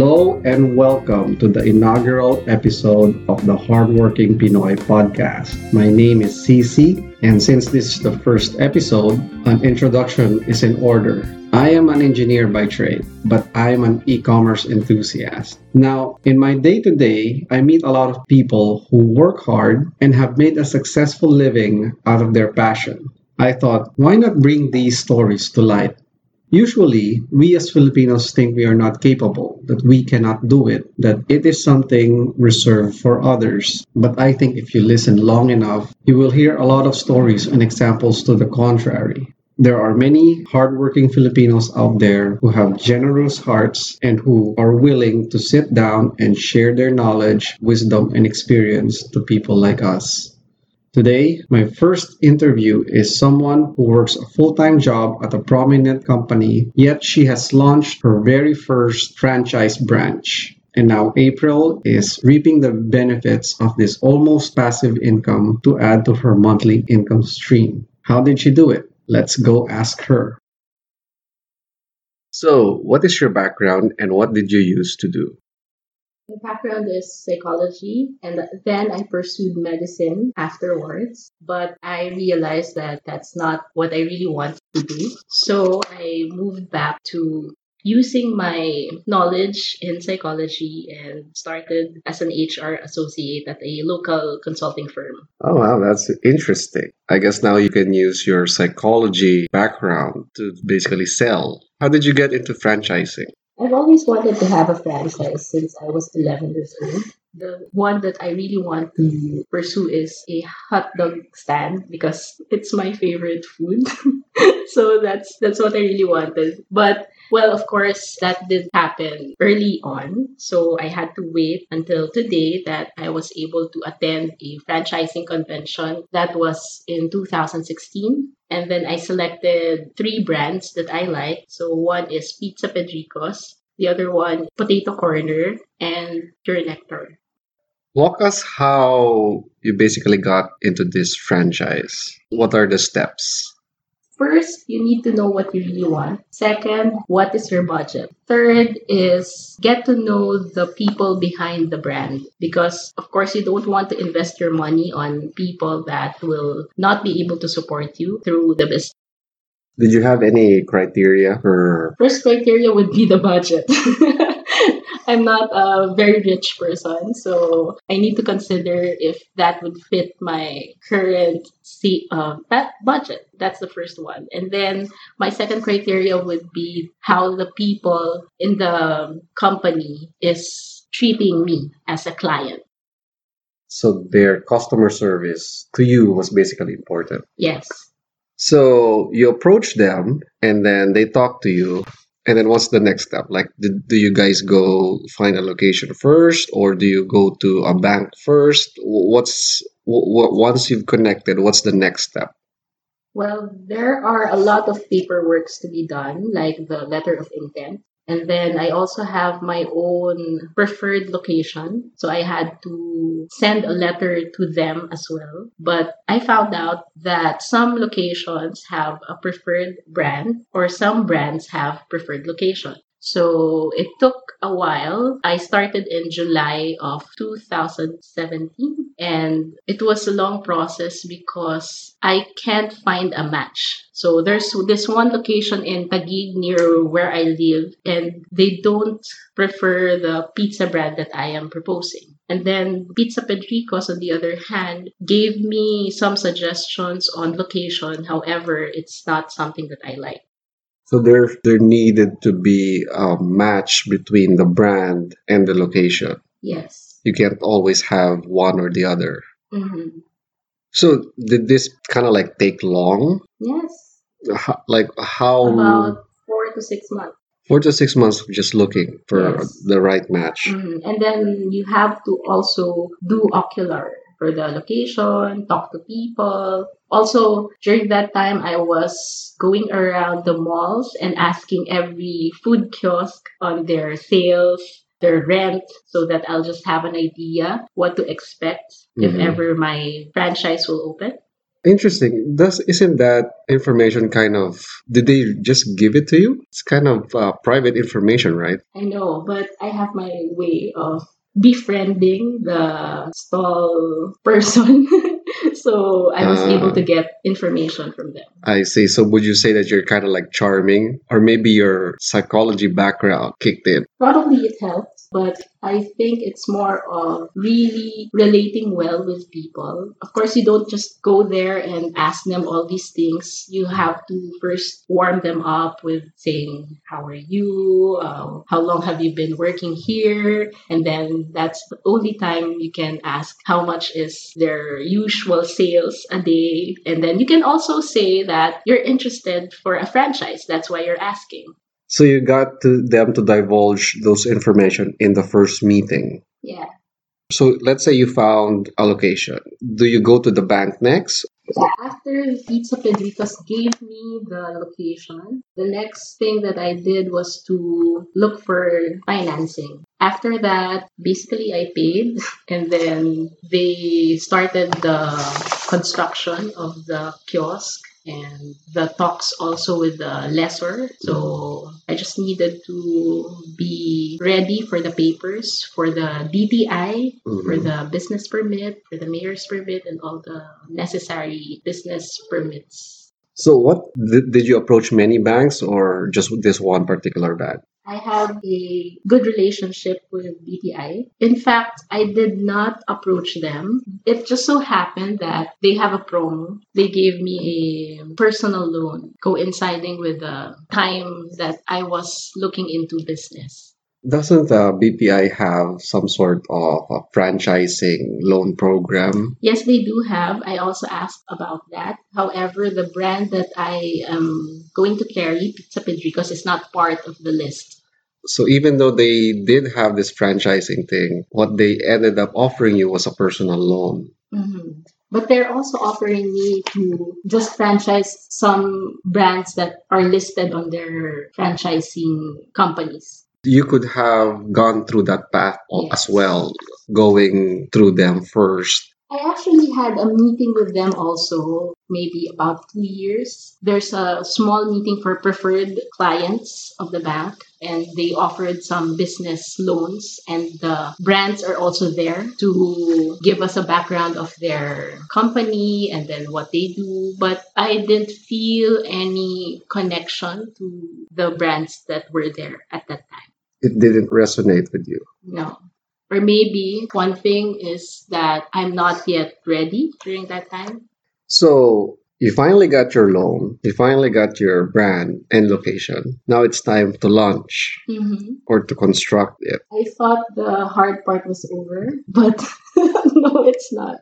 Hello and welcome to the inaugural episode of the Hardworking Pinoy podcast. My name is Cici, and since this is the first episode, an introduction is in order. I am an engineer by trade, but I am an e commerce enthusiast. Now, in my day to day, I meet a lot of people who work hard and have made a successful living out of their passion. I thought, why not bring these stories to light? Usually, we as Filipinos think we are not capable, that we cannot do it, that it is something reserved for others. But I think if you listen long enough, you will hear a lot of stories and examples to the contrary. There are many hardworking Filipinos out there who have generous hearts and who are willing to sit down and share their knowledge, wisdom, and experience to people like us. Today, my first interview is someone who works a full time job at a prominent company, yet she has launched her very first franchise branch. And now April is reaping the benefits of this almost passive income to add to her monthly income stream. How did she do it? Let's go ask her. So, what is your background and what did you use to do? My background is psychology, and then I pursued medicine afterwards. But I realized that that's not what I really want to do. So I moved back to using my knowledge in psychology and started as an HR associate at a local consulting firm. Oh, wow, that's interesting. I guess now you can use your psychology background to basically sell. How did you get into franchising? I've always wanted to have a franchise since I was 11 years old. The one that I really want to mm-hmm. pursue is a hot dog stand because it's my favorite food. so that's that's what I really wanted. But well, of course, that didn't happen early on. So I had to wait until today that I was able to attend a franchising convention. That was in 2016. And then I selected three brands that I like. So one is Pizza Pedricos, the other one, Potato Corner, and Pure Nectar. Walk us how you basically got into this franchise. What are the steps? First, you need to know what you really want. Second, what is your budget? Third is get to know the people behind the brand because, of course, you don't want to invest your money on people that will not be able to support you through the business. Did you have any criteria for? First criteria would be the budget. I'm not a very rich person, so I need to consider if that would fit my current see, uh, that budget. That's the first one, and then my second criteria would be how the people in the company is treating me as a client. So their customer service to you was basically important. Yes. So you approach them, and then they talk to you and then what's the next step? Like, do, do you guys go find a location first, or do you go to a bank first? What's w- once you've connected? What's the next step? Well, there are a lot of paperworks to be done, like the letter of intent. And then I also have my own preferred location. So I had to send a letter to them as well. But I found out that some locations have a preferred brand or some brands have preferred location. So it took a while. I started in July of 2017 and it was a long process because I can't find a match. So there's this one location in Taguig near where I live and they don't prefer the pizza brand that I am proposing. And then Pizza Pedricos, on the other hand, gave me some suggestions on location. However, it's not something that I like. So there, there needed to be a match between the brand and the location. Yes you can't always have one or the other. Mm-hmm. So did this kind of like take long? Yes. How, like how? About four to six months. Four to six months of just looking for yes. the right match. Mm-hmm. And then you have to also do ocular for the location, talk to people. Also, during that time, I was going around the malls and asking every food kiosk on their sales their rent so that I'll just have an idea what to expect mm-hmm. if ever my franchise will open. Interesting. Does isn't that information kind of did they just give it to you? It's kind of uh, private information, right? I know, but I have my way of befriending the stall person. so I was able Ah. to get information from them. I see. So would you say that you're kind of like charming, or maybe your psychology background kicked in? Probably it helps, but I think it's more of really relating well with people. Of course, you don't just go there and ask them all these things. You have to first warm them up with saying, How are you? Uh, how long have you been working here? And then that's the only time you can ask how much is their usual sales a day. And then you can also say that you're interested for a franchise. That's why you're asking. So you got to them to divulge those information in the first meeting. Yeah. So let's say you found a location. Do you go to the bank next? After Pizza Pedricos gave me the location, the next thing that I did was to look for financing. After that, basically I paid and then they started the construction of the kiosk and the talks also with the lessor. So I just needed to be ready for the papers, for the DTI, for Mhm. the business permit, for the mayor's permit, and all the necessary business permits. So what did, did you approach many banks or just this one particular bank? I have a good relationship with BPI. In fact, I did not approach them. It just so happened that they have a promo. They gave me a personal loan coinciding with the time that I was looking into business. Doesn't uh, BPI have some sort of a franchising loan program? Yes, they do have. I also asked about that. However, the brand that I am going to carry, Pizza Pedricos, is not part of the list. So even though they did have this franchising thing, what they ended up offering you was a personal loan. Mhm. But they're also offering me to just franchise some brands that are listed on their franchising companies. You could have gone through that path al- as well, going through them first. I actually had a meeting with them also, maybe about two years. There's a small meeting for preferred clients of the bank, and they offered some business loans, and the brands are also there to give us a background of their company and then what they do. But I didn't feel any connection to the brands that were there at that time. It didn't resonate with you. No. Or maybe one thing is that I'm not yet ready during that time. So you finally got your loan, you finally got your brand and location. Now it's time to launch hmm or to construct it. I thought the hard part was over, but no, it's not.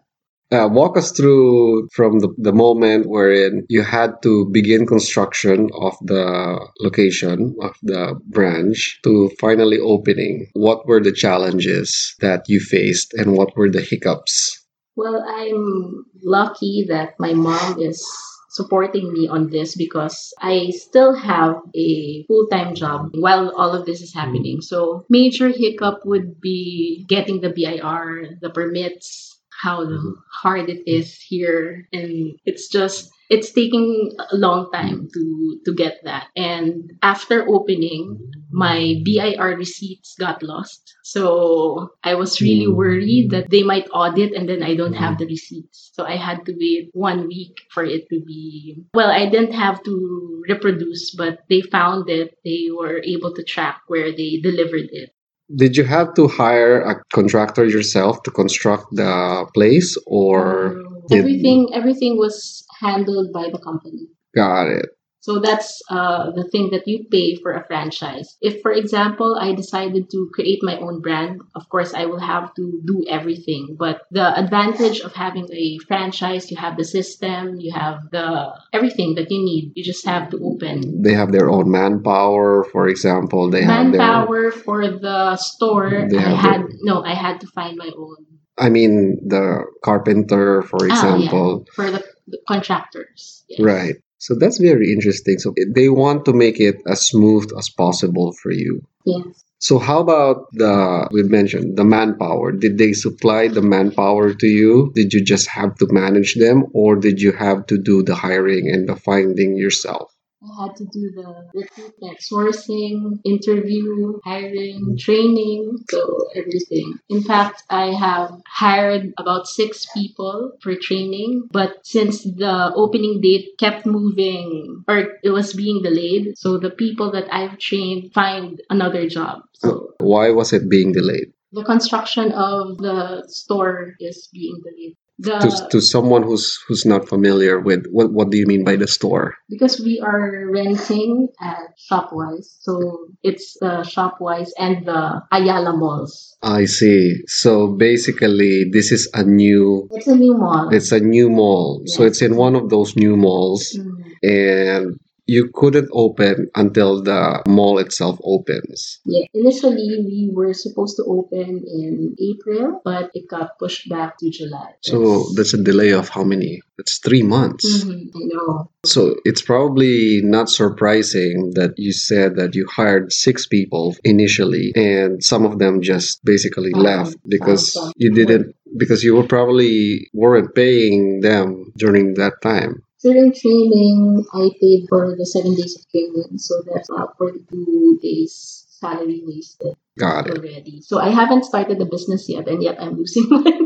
Uh, walk us through from the, the moment wherein you had to begin construction of the location of the branch to finally opening. What were the challenges that you faced and what were the hiccups? Well, I'm lucky that my mom is supporting me on this because I still have a full-time job while all of this is happening. So major hiccup would be getting the BIR, the permits, how Mhm. hard it mm-hmm. is here and it's just it's taking a long time to to get that. And after opening, mm-hmm. my BIR receipts got lost. So I was really mm-hmm. worried that they might audit and then I don't have the receipts. So I had to wait one week for it to be. Well, I didn't have to reproduce, but they found it. They were able to track where they delivered it. Did you have to hire a contractor yourself to construct the place or Um, did- everything everything was handled by the company. got it? So that's uh, the thing that you pay for a franchise. If, for example, I decided to create my own brand, of course, I will have to do everything. But the advantage of having a franchise, you have the system, you have the everything that you need. You just have to open. They have their own manpower, for example. They have their Manpower for the store, They I had their- no, I had to find my own. I mean, the carpenter, for example. Ah, yeah. For the, the contractors. Yes. Right. So that's very interesting. So they want to make it as smooth as possible for you. Yes. So how about the we mentioned the manpower? Did they supply the manpower to you? Did you just have to manage them or did you have to do the hiring and the finding yourself? I had to do the recruitment, sourcing, interview, hiring, training, so everything. In fact, I have hired about six people for training, but since the opening date kept moving or it was being delayed, so the people that I've trained find another job. So Why was it being delayed? the construction of the store is being delayed. The, to, to someone who's who's not familiar with what what do you mean by the store? because we are renting at Shopwise, so it's the Shopwise and the Ayala malls. I see. So basically this is a new It's a new mall. it's a new mall. So it's in one of those new malls Mm. and you couldn't open until the mall itself opens. Yeah, initially we were supposed to open in April, but it got pushed back to July. So that's a delay of how many? It's three months. Mhm, I know. So it's probably not surprising that you said that you hired six people initially and some of them just basically Um, left because um, you didn't because you were probably weren't paying them during that time. During training, I paid for the seven days of training, so that's about 42 days salary wasted Got it. already. So I haven't started the business yet, and yet I'm losing money.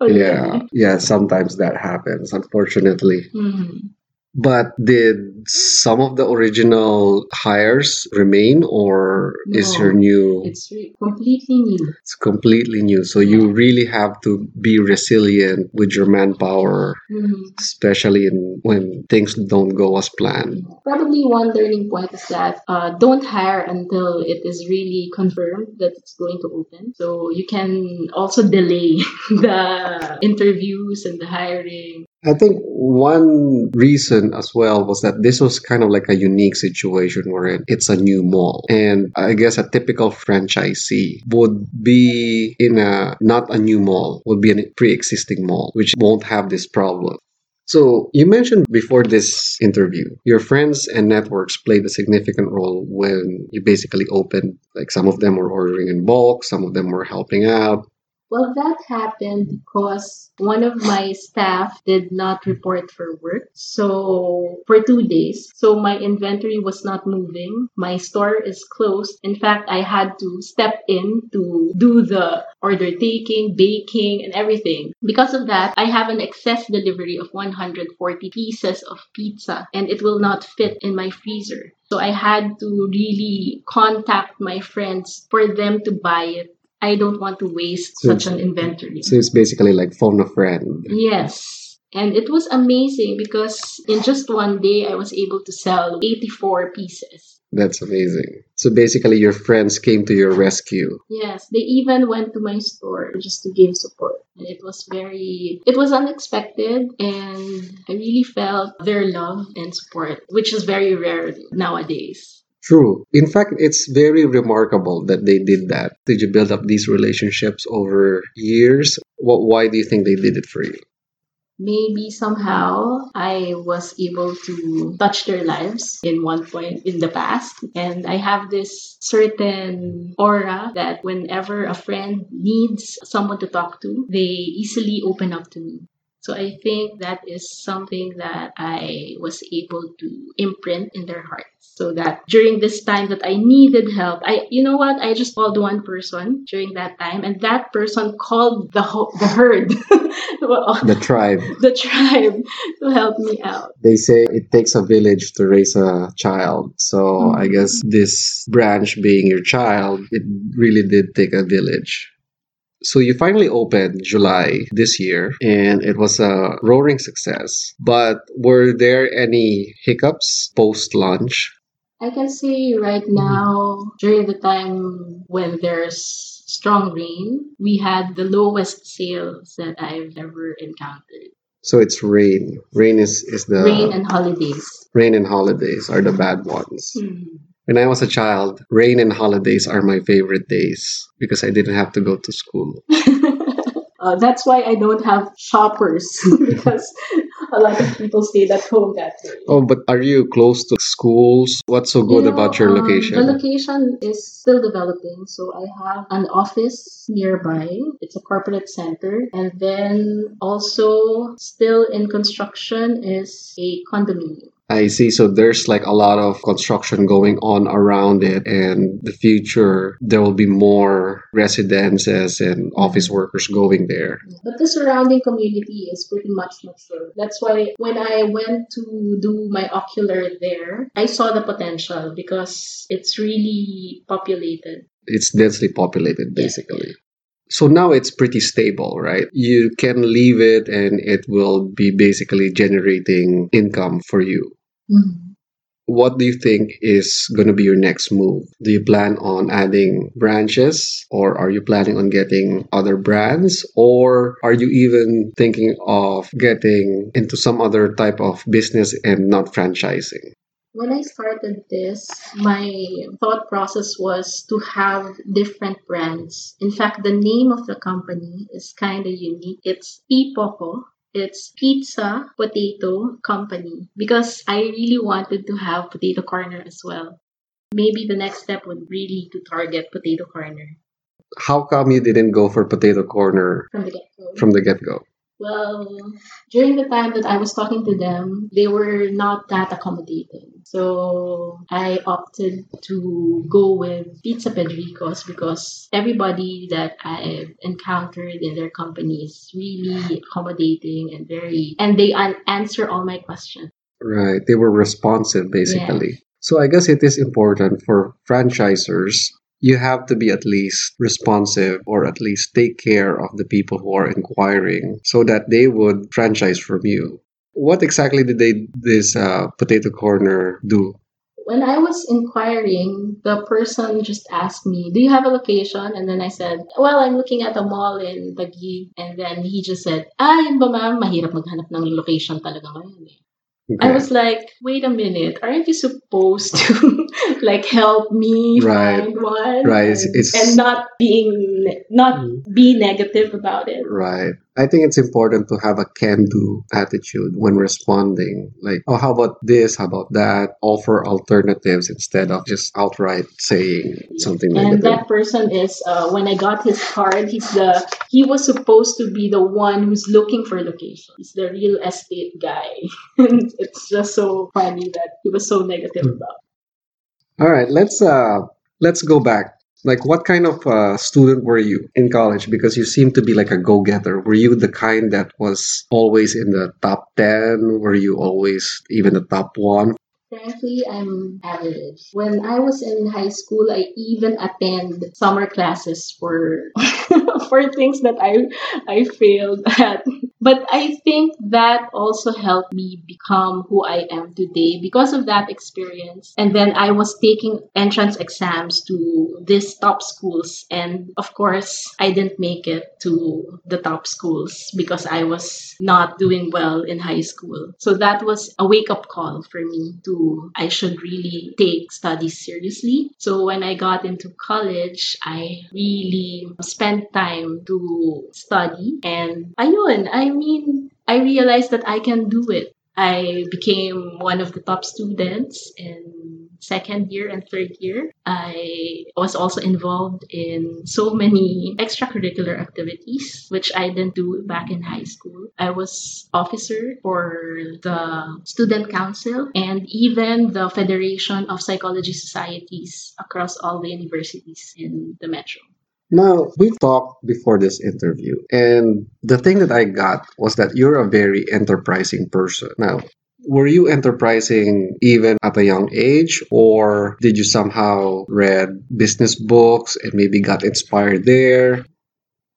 already. Yeah. Yeah, sometimes that happens, unfortunately. Mhm. But did some of the original hires remain or is No. your new It's re- completely new. it's completely new. So you really have to be resilient with your manpower Mhm. especially in when things don't go as planned. Probably one learning point is that uh, don't hire until it is really confirmed that it's going to open. So you can also delay the interviews and the hiring. I think one reason as well was that this was kind of like a unique situation wherein it's a new mall. And I guess a typical franchisee would be in a not a new mall, would be a pre-existing mall, which won't have this problem. So you mentioned before this interview, your friends and networks played a significant role when you basically opened. Like some of them were ordering in bulk, some of them were helping out. Well, that happened because one of my staff did not report for work. So, for two days. So, my inventory was not moving. My store is closed. In fact, I had to step in to do the order taking, baking, and everything. Because of that, I have an excess delivery of 140 pieces of pizza and it will not fit in my freezer. So, I had to really contact my friends for them to buy it I don't want to waste So such an inventory. So it's basically like phone a friend. Yes. And it was amazing because in just one day I was able to sell 84 pieces. That's amazing. So basically, your friends came to your rescue. Yes, they even went to my store just to give support. And it was very, it was unexpected and I really felt their love and support, which is very rare nowadays. True. In fact, it's very remarkable that they did that. Did you build up these relationships over years? What? Why do you think they did it for you? maybe somehow I was able to touch their lives in one point in the past. And I have this certain aura that whenever a friend needs someone to talk to, they easily open up to me. So I think that is something that I was able to imprint in their hearts. So that during this time that I needed help, I you know what? I just called one person during that time, and that person called the ho- the herd, Well, The tribe. the tribe to help me out. They say it takes a village to raise a child. So I mm-hmm. guess this branch being your child, it really did take a village. So you finally opened July this year and it was a roaring success. But were there any hiccups post launch? I can say right now, during the time when there's strong rain, we had the lowest sales that I've ever encountered. So it's rain. Rain is, is the rain and holidays. rain and holidays are the bad ones. Hmm. When I was a child, rain and holidays are my favorite days because I didn't have to go to school. Uh, that's why I don't have shoppers because a lot of people stayed at home that day. Oh, but are you close to schools? What's so good You know, about your um, location? The location is still developing. So I have an office nearby. It's a corporate center. And then also still in construction is a condominium. I see. So there's like a lot of construction going on around it, and the future there will be more residences and office workers going there. But the surrounding community is pretty much mature. That's why when I went to do my ocular there, I saw the potential because it's really populated. It's densely populated, Yeah. basically. So now it's pretty stable, right? You can leave it and it will be basically generating income for you. Mm-hmm. What do you think is going to be your next move? Do you plan on adding branches or are you planning on getting other brands or are you even thinking of getting into some other type of business and not franchising? When I started this, my thought process was to have different brands. In fact, the name of the company is kind of unique. It's Pipoco. It's Pizza Potato Company because I really wanted to have Potato Corner as well. Maybe the next step would really to target Potato Corner How come you didn't go for Potato Corner from the get-go. from the get go? Well, during the time that I was talking to them, they were not that accommodating. So I opted to go with Pizza Pedricos because everybody that I've encountered in their company is really accommodating and very, and they an- answer all my questions. Right. They were responsive, basically. So I guess it is important for franchisors. You have to be at least responsive or at least take care of the people who are inquiring so that they would franchise from you. What exactly did they this uh, potato corner do? When I was inquiring, the person just asked me, Do you have a location? And then I said, Well, I'm looking at a mall in Taguig. And then he just said, Ah, yun ba ma'am? Mahirap maghanap ng location talaga ngayon eh. I was like, wait a minute, aren't you supposed to like help me Right. find one? Right, it's- it's- and not being not mm. be negative about it. Right. I think it's important to have a can do attitude when responding. Like, oh, how about this? How about that? Offer alternatives instead of just outright saying something And negative. that person is uh, when I got his card, he's the he was supposed to be the one who's looking for location. He's the real estate guy. and it's just so funny that he was so negative Hmm. about. it. All right, let's uh let's go back. Like what kind of uh, student were you in college because you seem to be like a go-getter. Were you the kind that was always in the top 10? Were you always even the top 1? Frankly, I'm average. When I was in high school, I even attend summer classes for for things that I I failed at. But I think that also helped me become who I am today because of that experience. And then I was taking entrance exams to these top schools. And of course, I didn't make it to the top schools because I was not doing well in high school. So that was a wake up call for me to I should really take studies seriously. So when I got into college, I really spent time to study and ayun, I mean, I realized that I can do it. I became one of the top students in second year and third year. I was also involved in so many extracurricular activities, which I didn't do back in high school. I was officer for the student council and even the Federation of Psychology Societies across all the universities in the metro. Now, we talked before this interview, and the thing that I got was that you're a very enterprising person. Now, were you enterprising even at a young age, or did you somehow read business books and maybe got inspired there?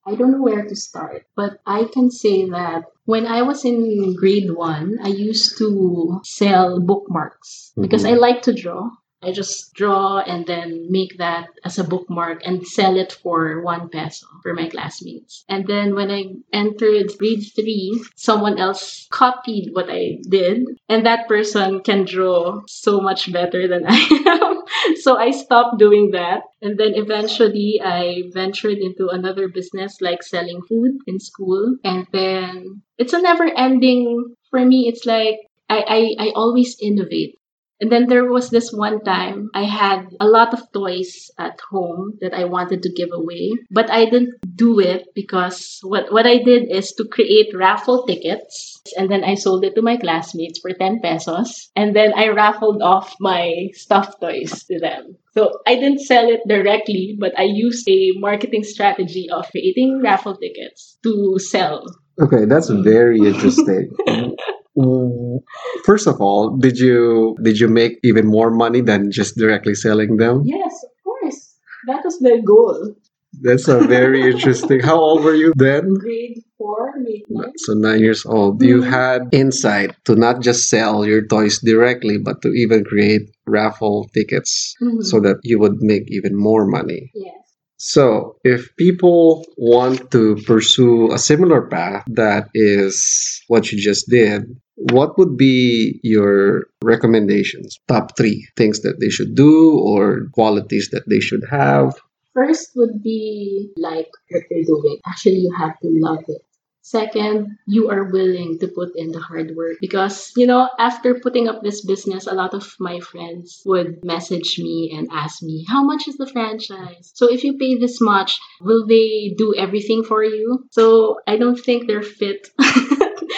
I don't know where to start, but I can say that when I was in grade one, I used to sell bookmarks because mm-hmm. I like to draw. I just draw and then make that as a bookmark and sell it for one peso for my classmates. And then when I entered grade three, someone else copied what I did, and that person can draw so much better than I am. so I stopped doing that. And then eventually I ventured into another business like selling food in school. And then it's a never ending For me, it's like I, I, I always innovate. And then there was this one time I had a lot of toys at home that I wanted to give away, but I didn't do it because what, what I did is to create raffle tickets and then I sold it to my classmates for 10 pesos and then I raffled off my stuffed toys to them. So I didn't sell it directly, but I used a marketing strategy of creating raffle tickets to sell. Okay, that's very interesting. First of all, did you did you make even more money than just directly selling them? Yes, of course. That was the goal. That's a very interesting. How old were you then? Grade four, maybe. So nine years old. You Mhm. had insight to not just sell your toys directly, but to even create raffle tickets Mhm. so that you would make even more money. Yes. So, if people want to pursue a similar path that is what you just did, what would be your recommendations? Top three things that they should do or qualities that they should have? First would be like what you're doing. Actually, you have to love it. Second, you are willing to put in the hard work because, you know, after putting up this business, a lot of my friends would message me and ask me, How much is the franchise? So, if you pay this much, will they do everything for you? So, I don't think they're fit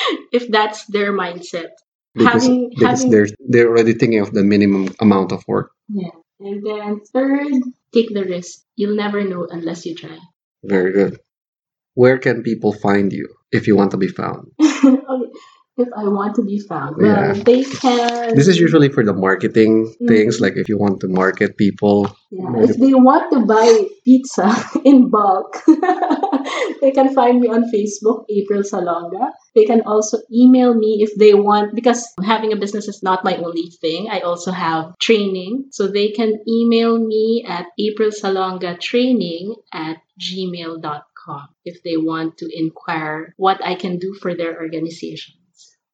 if that's their mindset. Because, Having- because having- they're they're already thinking of the minimum amount of work. Yeah. And then third, take the risk. You'll never know unless you try. Very good. Where can people find you if you want to be found? okay. If I want to be found, well, Yeah. they can. This is usually for the marketing Mm. things, like if you want to market people. Yeah, if they want to buy pizza in bulk, they can find me on Facebook, April Salonga. They can also email me if they want, because having a business is not my only thing. I also have training. So they can email me at aprilsalongatraining at gmail.com if they want to inquire what I can do for their organization.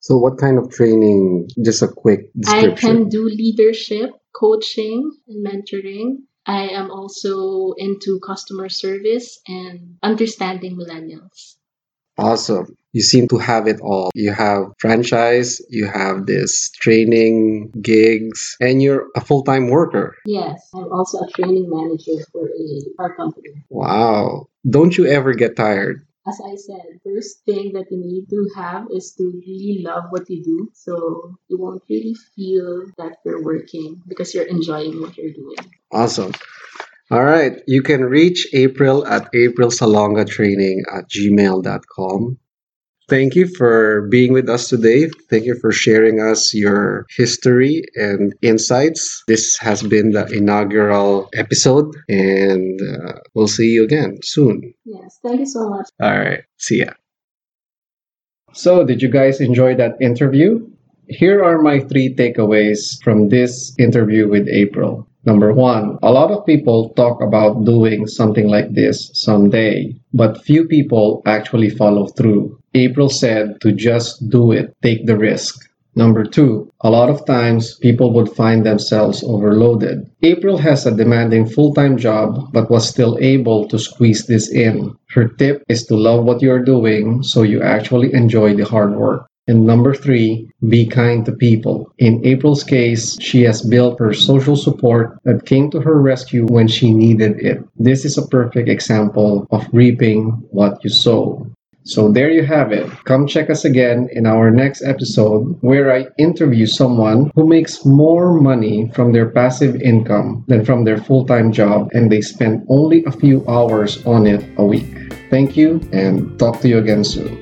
So, what kind of training? Just a quick I description. can do leadership, coaching, and mentoring. I am also into customer service and understanding millennials. Awesome. You seem to have it all. You have franchise, you have this training, gigs, and you're a full time worker. Yes, I'm also a training manager for a car company. Wow. Don't you ever get tired? As I said, first thing that you need to have is to really love what you do. So you won't really feel that you're working because you're enjoying what you're doing. Awesome. All right. You can reach April at aprilsalongatraining at gmail.com. Thank you for being with us today. Thank you for sharing us your history and insights. This has been the inaugural episode, and uh, we'll see you again soon. Yes, thank you so much. All right. See ya. So, did you guys enjoy that interview? Here are my three takeaways from this interview with April. Number one, a lot of people talk about doing something like this someday, but few people actually follow through. April said to just do it, take the risk. Number two, a lot of times people would find themselves overloaded. April has a demanding full time job but was still able to squeeze this in. Her tip is to love what you're doing so you actually enjoy the hard work. And number three, be kind to people. In April's case, she has built her social support that came to her rescue when she needed it. This is a perfect example of reaping what you sow. So there you have it. Come check us again in our next episode where I interview someone who makes more money from their passive income than from their full time job and they spend only a few hours on it a week. Thank you and talk to you again soon.